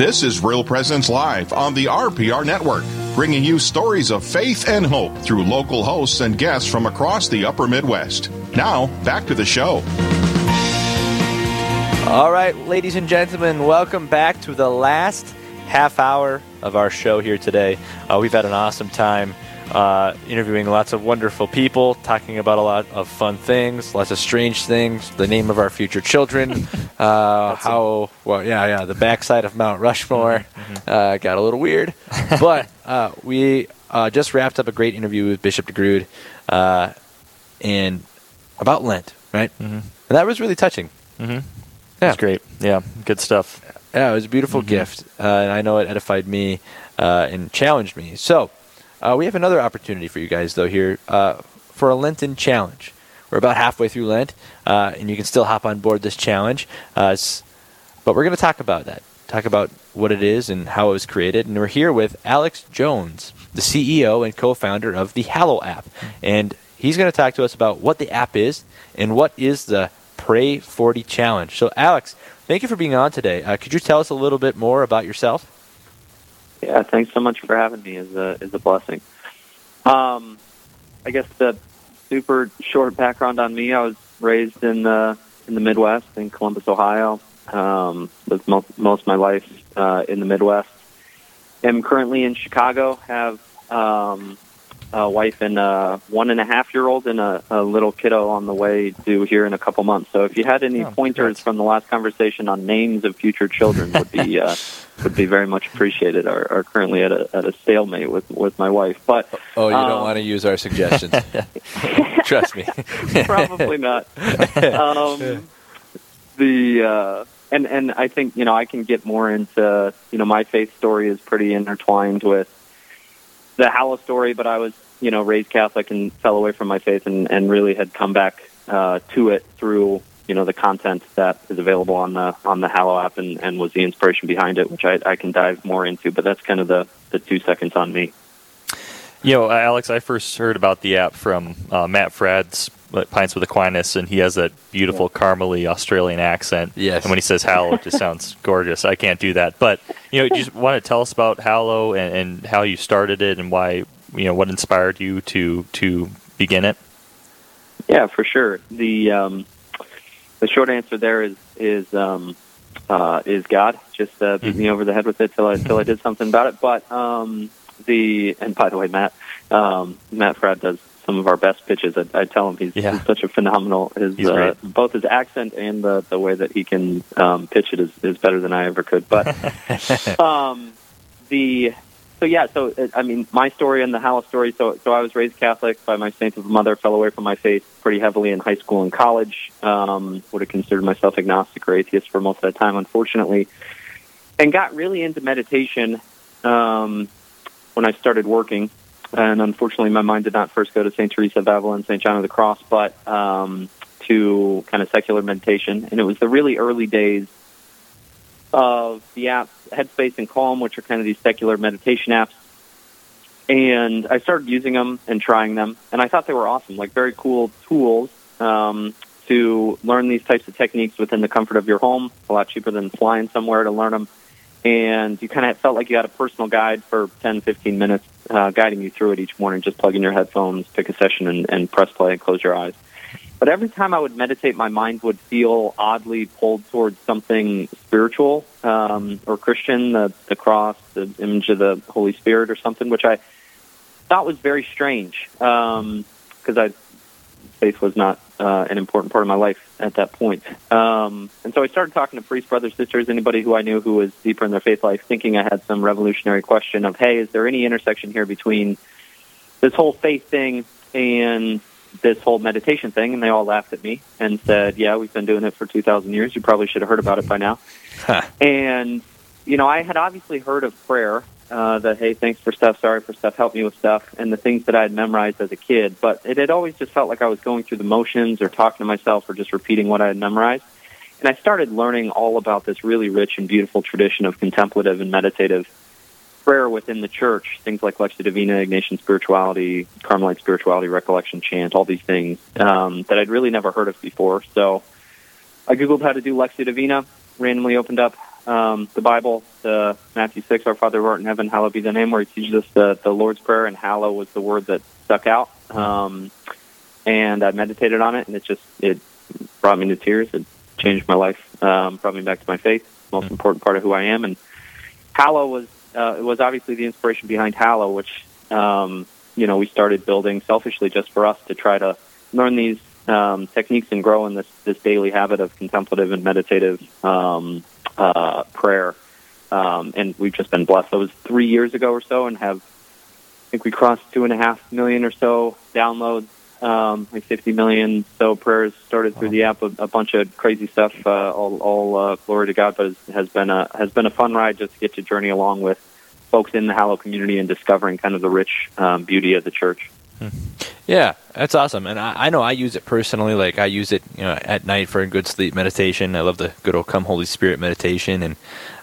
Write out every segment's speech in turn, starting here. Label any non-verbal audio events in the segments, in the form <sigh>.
This is Real Presence Live on the RPR Network, bringing you stories of faith and hope through local hosts and guests from across the upper Midwest. Now, back to the show. All right, ladies and gentlemen, welcome back to the last half hour of our show here today. Uh, we've had an awesome time uh, interviewing lots of wonderful people, talking about a lot of fun things, lots of strange things, the name of our future children, <laughs> uh, how, well, yeah, yeah, the backside of Mount Rushmore Mm-hmm. uh, got a little weird. <laughs> but uh, we uh, just wrapped up a great interview with Bishop DeGrood uh, and about Lent, right? Mm-hmm. And that was really touching. Mm-hmm. Yeah. That's great. Yeah, good stuff. Yeah, it was a beautiful gift, uh, and I know it edified me uh, and challenged me. So, uh, we have another opportunity for you guys, though, here uh, for a Lenten challenge. We're about halfway through Lent, uh, and you can still hop on board this challenge. Uh, but we're going to talk about that, talk about what it is and how it was created. And we're here with Alex Jones, the CEO and co founder of the Hallow app. And he's going to talk to us about what the app is and what is the Pray 40 challenge. So, Alex, thank you for being on today. Uh, could you tell us a little bit more about yourself? Yeah, thanks so much for having me. is a is a blessing. Um, I guess the super short background on me. I was raised in the in the Midwest in Columbus, Ohio. Um, lived most most of my life uh, in the Midwest. Am currently in Chicago. Have um, a wife and a one and a half year old and a, a little kiddo on the way due here in a couple months. So if you had any Oh, pointers from the last conversation on names of future children, would be uh, <laughs> would be very much appreciated. Are, are currently at a at a stalemate with with my wife, but Oh, you don't Um, want to use our suggestions. <laughs> Trust me. probably not. <laughs> Um, the uh, and and I think you know I can get more into you know my faith story is pretty intertwined with the Hallow story, but I was you know raised Catholic and fell away from my faith and and really had come back uh, to it through you know the content that is available on the on the Hallow app and and was the inspiration behind it, which I I can dive more into. But that's kind of the the two seconds on me. You know, Alex, I first heard about the app from uh, Matt Fradd's uh, Pints with Aquinas, and he has that beautiful caramely Australian accent. Yes. And when he says Hallow, it just <laughs> sounds gorgeous. I can't do that. But, you know, do you just want to tell us about Hallow and, and how you started it and why, you know, what inspired you to, to begin it? Yeah, for sure. The um, the short answer there is is um, uh, is God. Just uh, beat me over the head with it till I till I did something about it. But um, the and by the way, Matt um, Matt Fradd does some of our best pitches. I, I tell him he's, Yeah. he's such a phenomenal. His uh, both his accent and the the way that he can um, pitch it is, is better than I ever could. But <laughs> um, the so yeah, so uh, I mean, my story and the Hallow story. So so I was raised Catholic by my saint of a mother. Fell away from my faith pretty heavily in high school and college. Um, would have considered myself agnostic or atheist for most of that time, unfortunately, and got really into meditation um, when I started working. And unfortunately, my mind did not first go to Saint Teresa of Avila and Saint John of the Cross, but um, to kind of secular meditation. And it was the really early days of the apps Headspace and Calm, which are kind of these secular meditation apps. And I started using them and trying them, and I thought they were awesome, like very cool tools um, to learn these types of techniques within the comfort of your home. A lot cheaper than flying somewhere to learn them. And you kind of felt like you had a personal guide for 10, 15 minutes, uh, guiding you through it each morning. Just plug in your headphones, pick a session, and, and press play and close your eyes. But every time I would meditate, my mind would feel oddly pulled towards something spiritual um, or Christian, the, the cross, the image of the Holy Spirit, or something, which I thought was very strange because I faith was not uh, an important part of my life at that point. Um, and so I started talking to priests, brothers, sisters, anybody who I knew who was deeper in their faith life, thinking I had some revolutionary question of, hey, is there any intersection here between this whole faith thing and this whole meditation thing? And they all laughed at me and said, yeah, we've been doing it for 2,000 years. You probably should have heard about it by now. And, you know, I had obviously heard of prayer, uh, that, hey, thanks for stuff, sorry for stuff, help me with stuff, and the things that I had memorized as a kid. But it had always just felt like I was going through the motions or talking to myself or just repeating what I had memorized. And I started learning all about this really rich and beautiful tradition of contemplative and meditative prayer within the church, things like Lectio Divina, Ignatian spirituality, Carmelite spirituality, recollection chant, all these things um, that I'd really never heard of before. So I Googled how to do Lectio Divina, randomly opened up um, the Bible, the Matthew six, Our Father who art in heaven, hallowed be thy name, where he teaches us the, the Lord's prayer, and hallow was the word that stuck out. Um, and I meditated on it, and it just it brought me to tears. It changed my life, um, brought me back to my faith. Most Mm. important part of who I am, and Hallow was uh, it was obviously the inspiration behind Hallow, which um, you know we started building selfishly just for us to try to learn these um, techniques and grow in this this daily habit of contemplative and meditative um, uh, prayer. Um, and we've just been blessed. That was three years ago or so, and have I think we crossed two and a half million or so downloads. Um, like 50 million so prayers started through the app. A, a bunch of crazy stuff. Uh, all, all uh, glory to God, but has been a has been a fun ride just to get to journey along with folks in the Hallow community and discovering kind of the rich um, beauty of the church. Yeah, that's awesome. And I, I know I use it personally. Like I use it, you know, at night for a good sleep meditation. I love the good old "Come Holy Spirit" meditation. And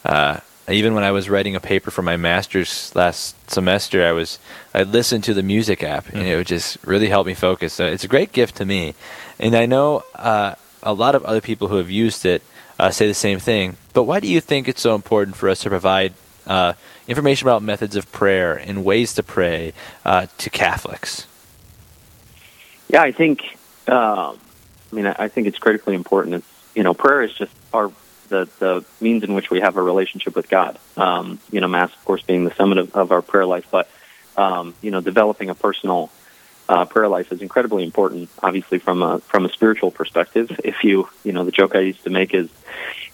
uh, even when I was writing a paper for my master's last semester, I was I listened to the music app, and it would just really help me focus. So it's a great gift to me. And I know uh, a lot of other people who have used it uh, say the same thing. But why do you think it's so important for us to provide uh, information about methods of prayer and ways to pray uh, to Catholics? Yeah, I think. Um, I mean, I I think it's critically important. It's you know, prayer is just our the the means in which we have a relationship with God. Um, you know, mass, of course, being the summit of, of our prayer life, but um, you know, developing a personal uh, prayer life is incredibly important. Obviously, from a from a spiritual perspective, if you you know, the joke I used to make is,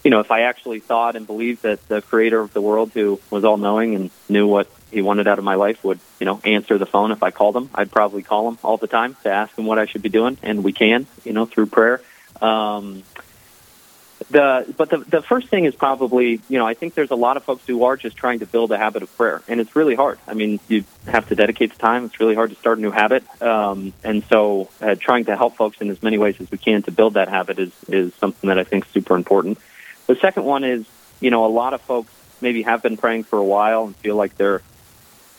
you know, if I actually thought and believed that the Creator of the world, who was all knowing and knew what He wanted out of my life, would you know answer the phone if I called Him, I'd probably call Him all the time to ask Him what I should be doing, and we can, you know, through prayer. Um, the but the the first thing is probably you know I think there's a lot of folks who are just trying to build a habit of prayer, and it's really hard. I mean, you have to dedicate the time. It's really hard to start a new habit, um, and so uh, trying to help folks in as many ways as we can to build that habit is is something that I think is super important. The second one is you know a lot of folks maybe have been praying for a while and feel like they're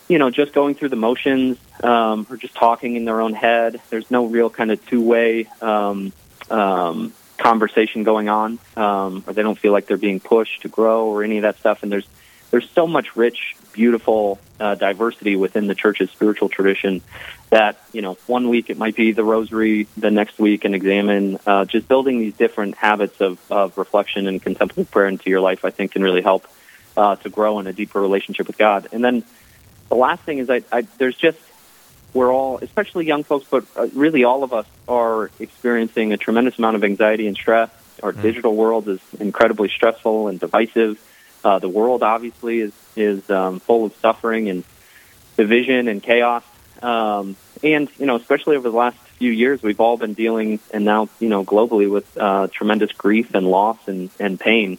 you know just going through the motions um, or just talking in their own head. There's no real kind of two way. Um, um, conversation going on, um, or they don't feel like they're being pushed to grow or any of that stuff. And there's there's so much rich, beautiful uh, diversity within the church's spiritual tradition that you know one week it might be the rosary, the next week and examen. Uh, just building these different habits of, of reflection and contemplative prayer into your life, I think, can really help uh, to grow in a deeper relationship with God. And then the last thing is, I, I there's just we're all, especially young folks, but uh, really all of us are experiencing a tremendous amount of anxiety and stress. Our digital world is incredibly stressful and divisive. Uh, the world obviously is is um, full of suffering and division and chaos. Um, and you know, especially over the last few years, we've all been dealing, and now you know, globally with uh, tremendous grief and loss and, and pain.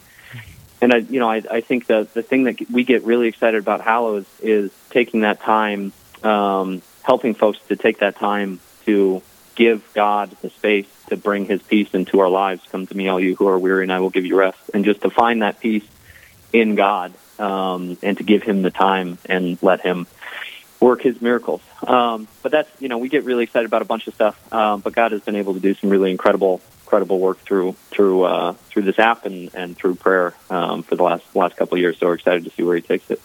And I, you know, I, I think the the thing that we get really excited about Hallow is, is taking that time, um, helping folks to take that time to give God the space to bring His peace into our lives. Come to me, all you who are weary, and I will give you rest. And just to find that peace in God, um, and to give Him the time and let Him work His miracles. Um, but that's you know we get really excited about a bunch of stuff. Um, but God has been able to do some really incredible incredible work through through uh, through this app and, and through prayer um, for the last last couple of years. So we're excited to see where He takes it.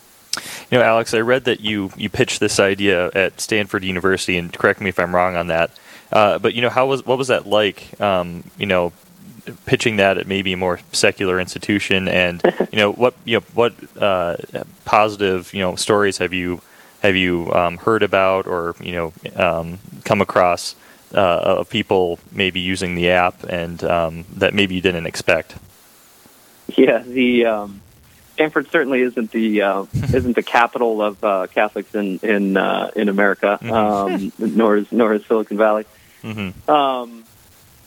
You know, Alex, I read that you you pitched this idea at Stanford University, and correct me if I'm wrong on that. Uh, but you know, how was what was that like? Um, you know, pitching that at maybe a more secular institution, and you know, what you know, what uh, positive you know stories have you have you um, heard about or you know um, come across uh, of people maybe using the app and um, that maybe you didn't expect? Yeah, the um, Stanford certainly isn't the uh, <laughs> isn't the capital of uh, Catholics in in uh, in America, um, <laughs> nor is nor is Silicon Valley. Mm-hmm. Um,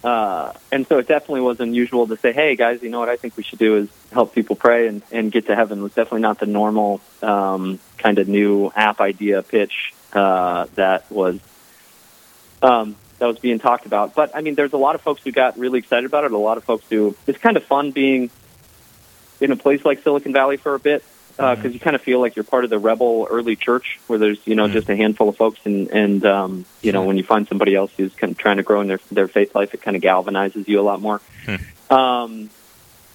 uh, and so it definitely was unusual to say, "Hey guys, you know what I think we should do is help people pray and, and get to heaven." It was definitely not the normal um, kind of new app idea pitch uh, that was um, that was being talked about. But I mean, there's a lot of folks who got really excited about it. A lot of folks who it's kind of fun being in a place like Silicon Valley for a bit because you kind of feel like you're part of the rebel early church where there's you know Mhm. just a handful of folks and and um, you know when you find somebody else who's kind of trying to grow in their their faith life, it kind of galvanizes you a lot more. Um,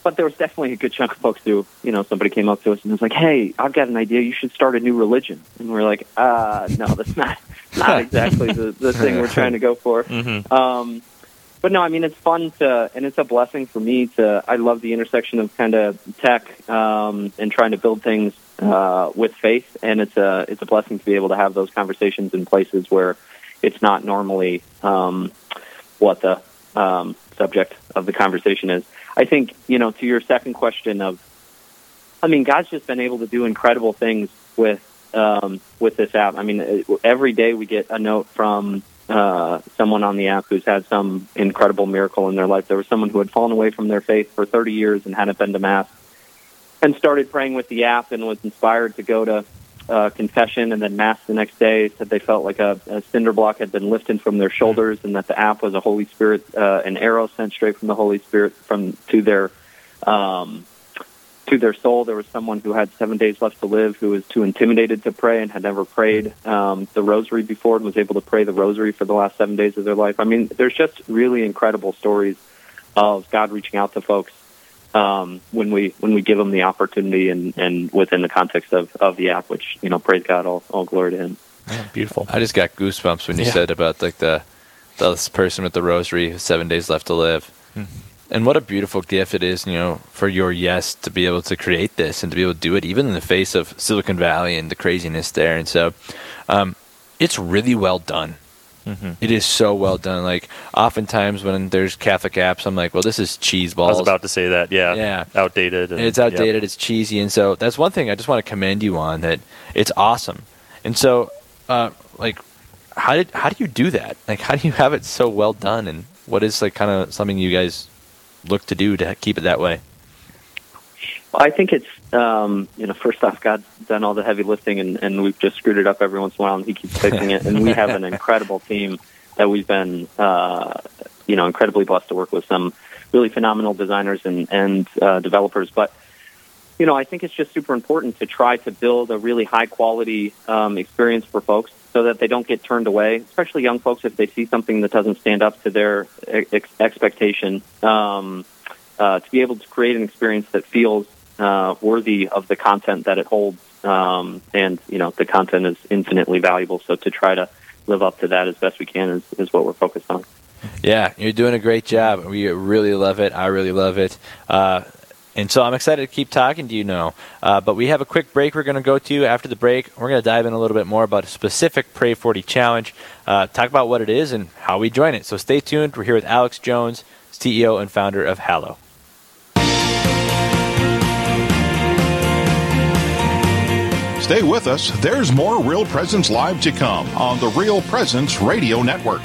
but but there was definitely a good chunk of folks who, you know, somebody came up to us and was like, "Hey, I've got an idea. You should start a new religion." And we're like, "Uh, no, that's not not <laughs> exactly the, the thing we're trying to go for." Mm-hmm. Um, but no, I mean it's fun to, and it's a blessing for me to. I love the intersection of kind of tech um, and trying to build things uh, with faith, and it's a it's a blessing to be able to have those conversations in places where it's not normally um, what the um, subject of the conversation is. I think you know to your second question of, I mean, God's just been able to do incredible things with um, with this app. I mean, every day we get a note from uh, someone on the app who's had some incredible miracle in their life. There was someone who had fallen away from their faith for 30 years and hadn't been to mass, and started praying with the app and was inspired to go to uh, confession and then mass the next day. Said they felt like a, a cinder block had been lifted from their shoulders, and that the app was a Holy Spirit, uh, an arrow sent straight from the Holy Spirit from to their um, to their soul. There was someone who had seven days left to live who was too intimidated to pray and had never prayed um, the rosary before and was able to pray the rosary for the last seven days of their life. I mean, there's just really incredible stories of God reaching out to folks um, when we when we give them the opportunity and, and within the context of, of the app, which you know, praise God, all, all glory to Him. Yeah, beautiful. I just got goosebumps when you Yeah. said about like the this person with the rosary, seven days left to live. Hmm. And what a beautiful gift it is, you know, for your yes to be able to create this and to be able to do it even in the face of Silicon Valley and the craziness there. And so, um, it's really well done. Mhm. It is so well done. Like oftentimes when there's Catholic apps, I'm like, well, this is cheese I was about to say that. Yeah. Yeah. Outdated. And, it's yep. outdated, it's cheesy, and so that's one thing I just want to commend you on that it's awesome. And so, uh, like, how did how do you do that? Like, how do you have it so well done? And what is like kind of something you guys look to do to keep it that way? Well, I think it's um, you know first off, God's done all the heavy lifting, and, and we've just screwed it up every once in a while, and He keeps fixing it. And we have an <laughs> incredible team that we've been uh, you know incredibly blessed to work with some really phenomenal designers and and uh, developers. But you know, I think it's just super important to try to build a really high quality um, experience for folks so that they don't get turned away, especially young folks if they see something that doesn't stand up to their ex- expectation. Um, uh, to be able to create an experience that feels uh, worthy of the content that it holds, um, and you know the content is infinitely valuable. So to try to live up to that as best we can is, is what we're focused on. Yeah, you're doing a great job. We really love it. I really love it. Uh, and so I'm excited to keep talking to you now. Uh, but we have a quick break we're going to go to. After the break, we're going to dive in a little bit more about a specific Pray 40 challenge, uh, talk about what it is and how we join it. So stay tuned. We're here with Alex Jones, CEO and founder of Hallow. Stay with us. There's more Real Presence Live to come on the Real Presence Radio Network.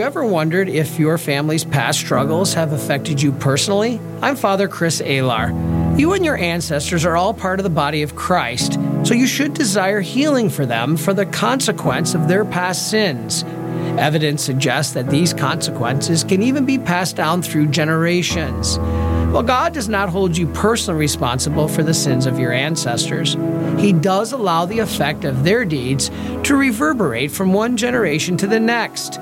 You ever wondered if your family's past struggles have affected you personally? I'm Father Chris Alar. You and your ancestors are all part of the body of Christ, so you should desire healing for them for the consequence of their past sins. Evidence suggests that these consequences can even be passed down through generations. While God does not hold you personally responsible for the sins of your ancestors. He does allow the effect of their deeds to reverberate from one generation to the next.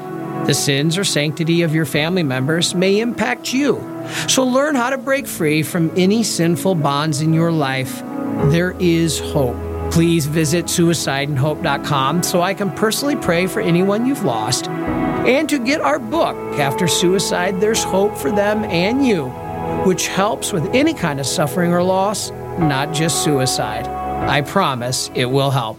The sins or sanctity of your family members may impact you. So learn how to break free from any sinful bonds in your life. There is hope. Please visit suicideandhope.com so I can personally pray for anyone you've lost. And to get our book, After Suicide, There's Hope for Them and You, which helps with any kind of suffering or loss, not just suicide. I promise it will help.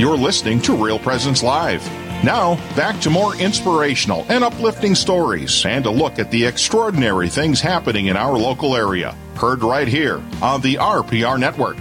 You're listening to Real Presence Live. Now, back to more inspirational and uplifting stories and a look at the extraordinary things happening in our local area. Heard right here on the RPR Network.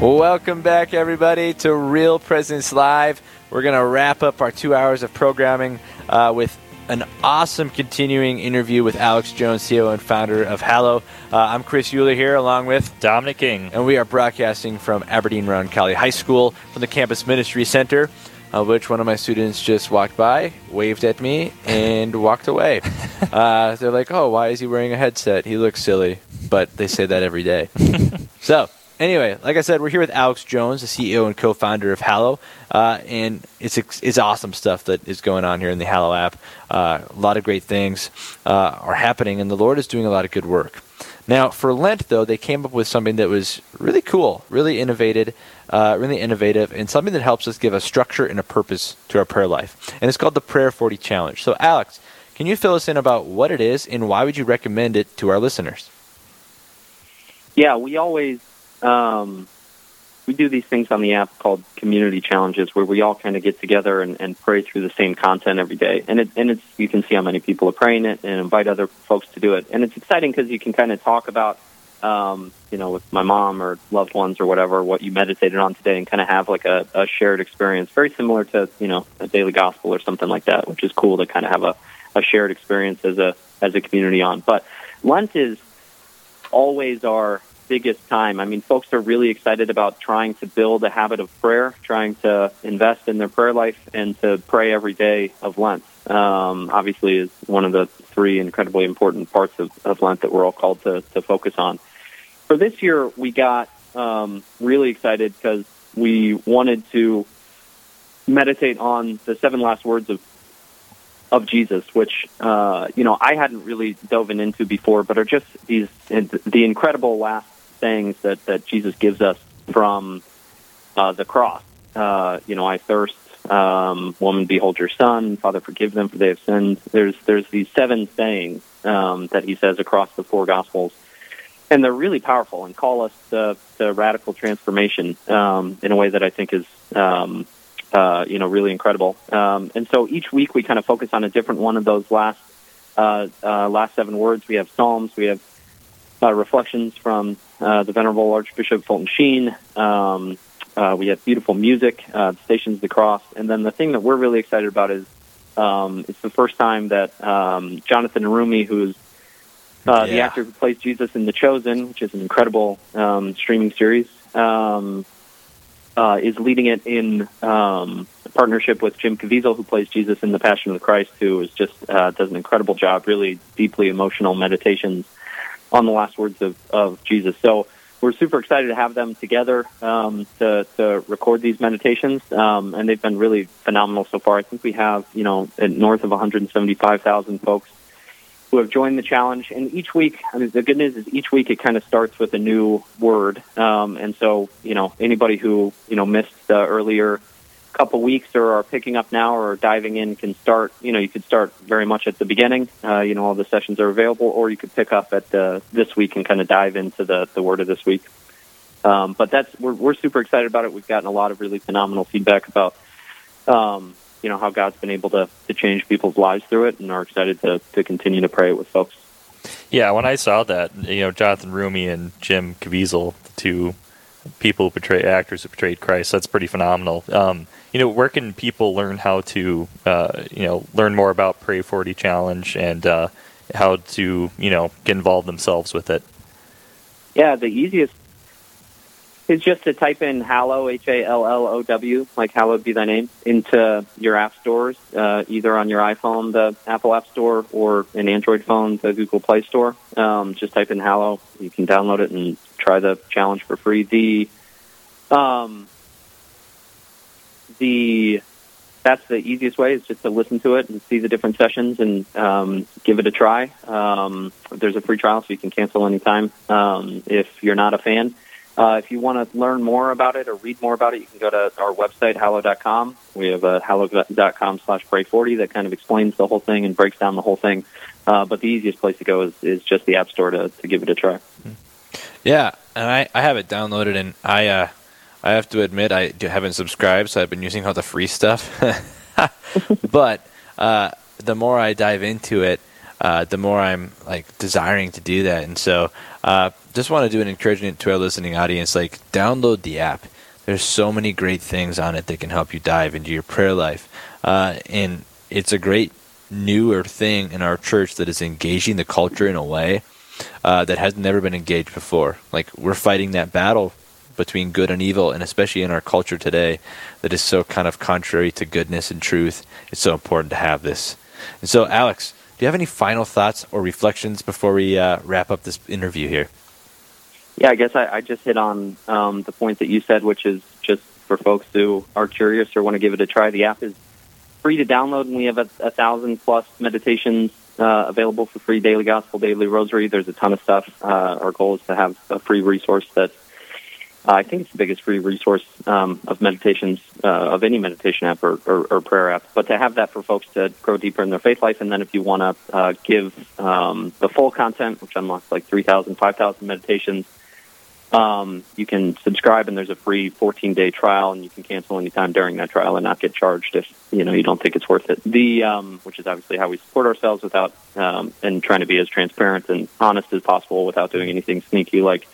Welcome back, everybody, to Real Presence Live. We're going to wrap up our two hours of programming uh, with an awesome continuing interview with Alex Jones, CEO and founder of Hallow. Uh, I'm Chris Euler here, along with Dominic King. And we are broadcasting from Aberdeen Roncalli High School from the Campus Ministry Center, uh, which one of my students just walked by, waved at me, and <laughs> walked away. <laughs> Uh, they're like, oh, why is he wearing a headset? He looks silly. But they say that every day. <laughs> so, anyway, like I said, we're here with Alex Jones, the CEO and co-founder of Hallow, uh, and it's it's awesome stuff that is going on here in the Hallow app. Uh, a lot of great things uh, are happening, and the Lord is doing a lot of good work. Now, for Lent, though, they came up with something that was really cool, really innovative, uh, really innovative, and something that helps us give a structure and a purpose to our prayer life. And it's called the Prayer 40 Challenge. So, Alex, can you fill us in about what it is and why would you recommend it to our listeners? Yeah, we always um, we do these things on the app called community challenges where we all kind of get together and, and pray through the same content every day. And it, and it's you can see how many people are praying it and invite other folks to do it. And it's exciting because you can kind of talk about um, you know, with my mom or loved ones or whatever, what you meditated on today and kind of have like a, a shared experience, very similar to, you know, a daily gospel or something like that, which is cool to kind of have a, a shared experience as a, as a community on. But Lent is always our biggest time. I mean, folks are really excited about trying to build a habit of prayer, trying to invest in their prayer life, and to pray every day of Lent. Um, obviously, is one of the three incredibly important parts of, of Lent that we're all called to, to focus on. For this year, we got um, really excited because we wanted to meditate on the seven last words of of Jesus, which uh, you know I hadn't really dove into before, but are just these the incredible last things that, that Jesus gives us from uh, the cross. Uh, you know, I thirst, um, woman, behold your son, Father, forgive them for they have sinned. There's there's these seven sayings um, that he says across the four Gospels, and they're really powerful and call us to, to radical transformation um, in a way that I think is um, uh, you know really incredible. Um, and so each week we kind of focus on a different one of those last uh, uh, last seven words. We have Psalms, we have uh, reflections from uh, the Venerable Archbishop Fulton Sheen. Um, uh, we have beautiful music, uh, Stations of the Cross, and then the thing that we're really excited about is um, it's the first time that um, Jonathan Roumie, who's uh, yeah. the actor who plays Jesus in The Chosen, which is an incredible um, streaming series, um, uh, is leading it in um, partnership with Jim Caviezel, who plays Jesus in The Passion of the Christ, who is just uh, does an incredible job, really deeply emotional meditations on the last words of, of Jesus. So we're super excited to have them together um, to, to record these meditations, um, and they've been really phenomenal so far. I think we have, you know, north of 175,000 folks who have joined the challenge. And each week, I mean, the good news is each week it kind of starts with a new word. Um, and so, you know, anybody who, you know, missed the earlier couple weeks or are picking up now or diving in can start, you know, you could start very much at the beginning. Uh, you know, all the sessions are available, or you could pick up at the, this week and kind of dive into the, the word of this week. Um, but that's we're, we're super excited about it. We've gotten a lot of really phenomenal feedback about, um, you know, how God's been able to, to change people's lives through it, and are excited to, to continue to pray it with folks. Yeah, when I saw that, you know, Jonathan Roumie and Jim Caviezel, the two people who portray actors who portrayed Christ, that's pretty phenomenal. Um, you know, where can people learn how to, uh, you know, learn more about Pray 40 Challenge and uh, how to, you know, get involved themselves with it? Yeah, the easiest is just to type in Hallow, H A L L O W, like Hallowed be thy name, into your app stores, uh, either on your iPhone, the Apple App Store, or an Android phone, the Google Play Store. Um, just type in Hallow. You can download it and try the challenge for free. The um, the that's the easiest way is just to listen to it and see the different sessions and um, give it a try. Um, there's a free trial, so you can cancel anytime um, if you're not a fan. Uh, if you want to learn more about it or read more about it, you can go to our website, hallow.com. We have a hallow.com slash pray 40 that kind of explains the whole thing and breaks down the whole thing. Uh, but the easiest place to go is, is just the App Store to, to give it a try. Yeah, and I, I have it downloaded, and I uh, I have to admit I haven't subscribed, so I've been using all the free stuff. <laughs> but uh, the more I dive into it, uh, the more I'm like desiring to do that. And so, uh, just want to do an encouragement to our listening audience: like download the app. There's so many great things on it that can help you dive into your prayer life, uh, and it's a great newer thing in our church that is engaging the culture in a way uh, that has never been engaged before. Like we're fighting that battle between good and evil, and especially in our culture today, that is so kind of contrary to goodness and truth. It's so important to have this. And so, Alex, do you have any final thoughts or reflections before we uh, wrap up this interview here? Yeah, I guess I, I just hit on um, the point that you said, which is just for folks who are curious or want to give it a try. The app is free to download, and we have a, a thousand plus meditations uh, available for free. Daily Gospel, Daily Rosary. There's a ton of stuff. Uh, our goal is to have a free resource that's uh, I think it's the biggest free resource um, of meditations uh, of any meditation app or, or, or, prayer app. But to have that for folks to grow deeper in their faith life, and then if you want to uh, give um, the full content, which unlocks like 3,000, 5,000 meditations, um, you can subscribe, and there's a free 14 day trial, and you can cancel anytime during that trial and not get charged if you know you don't think it's worth it. The um, which is obviously how we support ourselves without um, and trying to be as transparent and honest as possible without doing anything sneaky like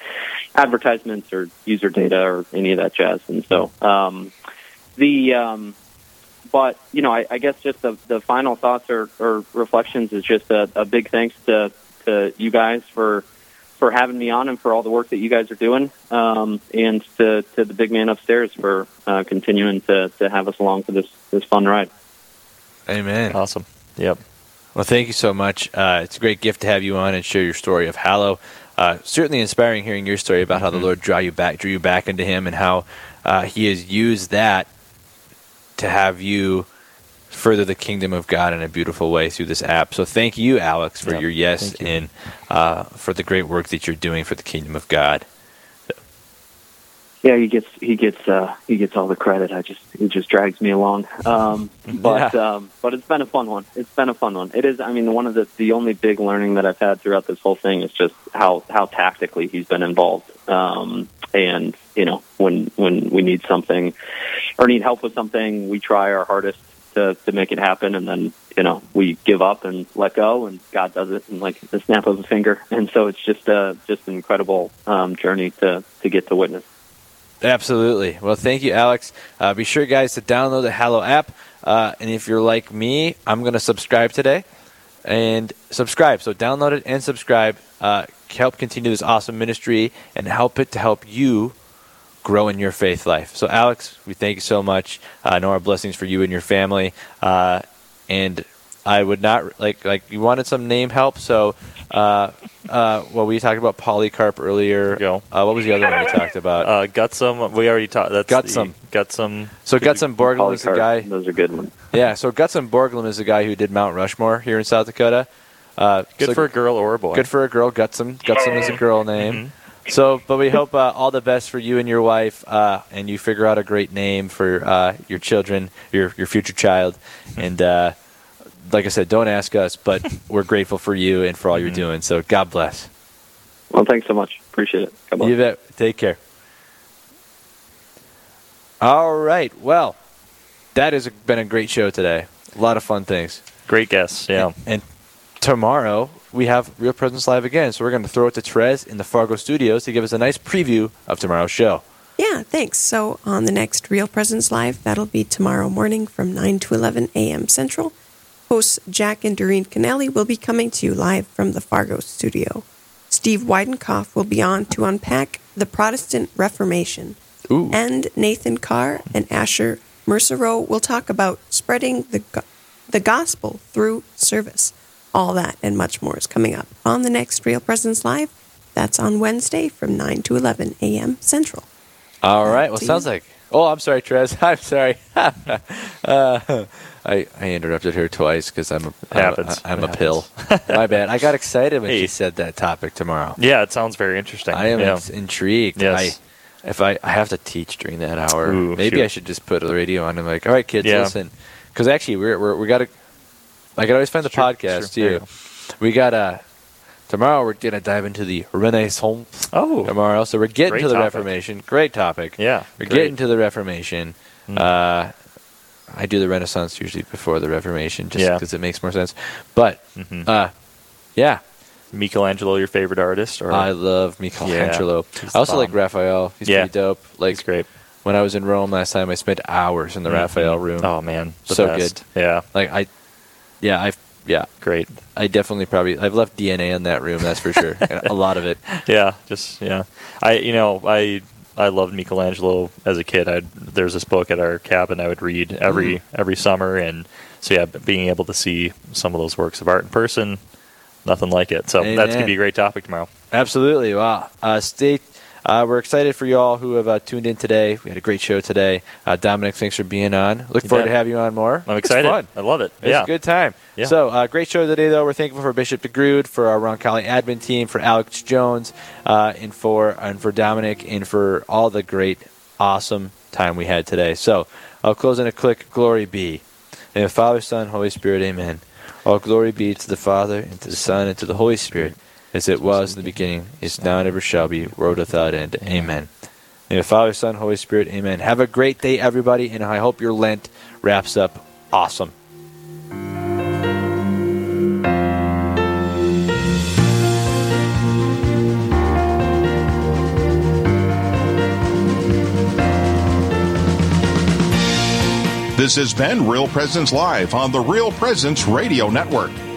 advertisements or user data or any of that jazz. And so um, the um, but you know I, I guess just the, the final thoughts or, or reflections is just a, a big thanks to to you guys for for having me on and for all the work that you guys are doing, um, and to, to the big man upstairs for uh, continuing to, to have us along for this, this fun ride. Amen. Awesome. Yep. Well, thank you so much. Uh, it's a great gift to have you on and share your story of Hallow. Uh, certainly inspiring hearing your story about how the mm-hmm. Lord drew you back, drew you back into Him, and how uh, He has used that to have you further the kingdom of God in a beautiful way through this app. So thank you, Alex, for yep. your yes you. and uh, for the great work that you're doing for the kingdom of God. Yeah, he gets he gets uh, he gets all the credit. I just he just drags me along. Um, <laughs> but yeah. um, but it's been a fun one. It's been a fun one. It is. I mean, one of the the only big learning that I've had throughout this whole thing is just how how tactically he's been involved. Um, and you know, when when we need something or need help with something, we try our hardest to to make it happen, and then you know we give up and let go, and God does it in like the snap of a finger. <laughs> And so it's just a just an incredible um, journey to to get to witness. Absolutely. Well, thank you, Alex. Uh, be sure, guys, to download the Hallow app. Uh, and if you're like me, I'm going to subscribe today and subscribe. So download it and subscribe. Uh, help continue this awesome ministry and help it to help you grow in your faith life. So, Alex, we thank you so much. Uh, I know our blessings for you and your family. Uh, and I would not like like you wanted some name help. So, uh, uh, well, we talked about Polycarp earlier. Go. Uh, what was the other one we talked about? Uh, Gutzon. We already talked. That's Gutzon. Gutzon. So Gutzon Borglum is the guy. Those are good ones. Yeah. So Gutzon Borglum is the guy who did Mount Rushmore here in South Dakota. Uh, good so for a girl or a boy. Good for a girl. Gutzon. Gutzon is a girl name. Mm-hmm. So, but we hope uh, all the best for you and your wife, uh, and you figure out a great name for uh, your children, your your future child, and uh, like I said, don't ask us, but <laughs> we're grateful for you and for all you're mm-hmm. doing. So, God bless. Well, thanks so much. Appreciate it. Come on. You bet. Take care. All right. Well, that has been a great show today. A lot of fun things. Great guests. Yeah. and, and tomorrow we have Real Presence Live again. So we're going to throw it to Therese in the Fargo studios to give us a nice preview of tomorrow's show. Yeah, thanks. So on the next Real Presence Live, that'll be tomorrow morning from 9 to 11 a.m. Central. Hosts Jack and Doreen Kennelly will be coming to you live from the Fargo studio. Steve Weidenkopf will be on to unpack the Protestant Reformation. Ooh. And Nathan Carr and Asher Mercereau will talk about spreading the, the gospel through service. All that and much more is coming up on the next Real Presence Live. That's on Wednesday from 9 to 11 a.m. Central. All right. Well, sounds like Oh, I'm sorry, Trez. <laughs> I'm sorry. <laughs> uh, I, I interrupted her twice because I'm a I'm a- Happens. I'm It a pill. <laughs> My bad. I got excited when Hey. she said that topic tomorrow. Yeah, it sounds very interesting. I am Yeah. intrigued. Yes. I, if I, I have to teach during that hour, Ooh, maybe shoot. I should just put the radio on and like, all right, kids, Yeah. listen. Because actually, we're, we're we got to. I can always find the Sure, podcast too. We got uh tomorrow. We're gonna dive into the Renaissance Oh, tomorrow. So we're getting to the topic. Reformation. Great topic. yeah. We're great. getting to the Reformation. Mm. Uh, I do the Renaissance usually before the Reformation, just Yeah. because it makes more sense. But Mhm. uh, yeah, Michelangelo, your favorite artist? Or I love Michelangelo. he's I also the like. Raphael. He's Yeah. pretty dope. Like He's great. when I was in Rome last time, I spent hours in the Raphael Mhm. room. Oh man, the So best. Yeah, Like I, yeah, I've yeah, great. I definitely probably I've left DNA in that room. That's for sure. <laughs> a lot of it. Yeah, just yeah. I you know I I loved Michelangelo as a kid. I there's this book at our cabin I would read every Mm. every summer, and so yeah, being able to see some of those works of art in person, nothing like it. So that's gonna be a great topic tomorrow. Absolutely. Wow. Uh, stay. Uh, we're excited for you all who have uh, tuned in today. We had a great show today. Uh, Dominic, thanks for being on. Look You forward bet. to have you on more. I'm It's excited. fun. I love it. It's yeah, a good time. Yeah. So, uh, great show today, though. We're thankful for Bishop DeGrood, for our Roncalli admin team, for Alex Jones, uh, and for and for Dominic, and for all the great, awesome time we had today. So, I'll close in a quick glory be. In the Father, Son, Holy Spirit, Amen. All glory be to the Father, and to the Son, and to the Holy Spirit, as it was in the beginning, is now, and ever shall be, world without end. Amen. In the Father, Son, Holy Spirit, Amen. Have a great day, everybody, and I hope your Lent wraps up awesome. This has been Real Presence Live on the Real Presence Radio Network.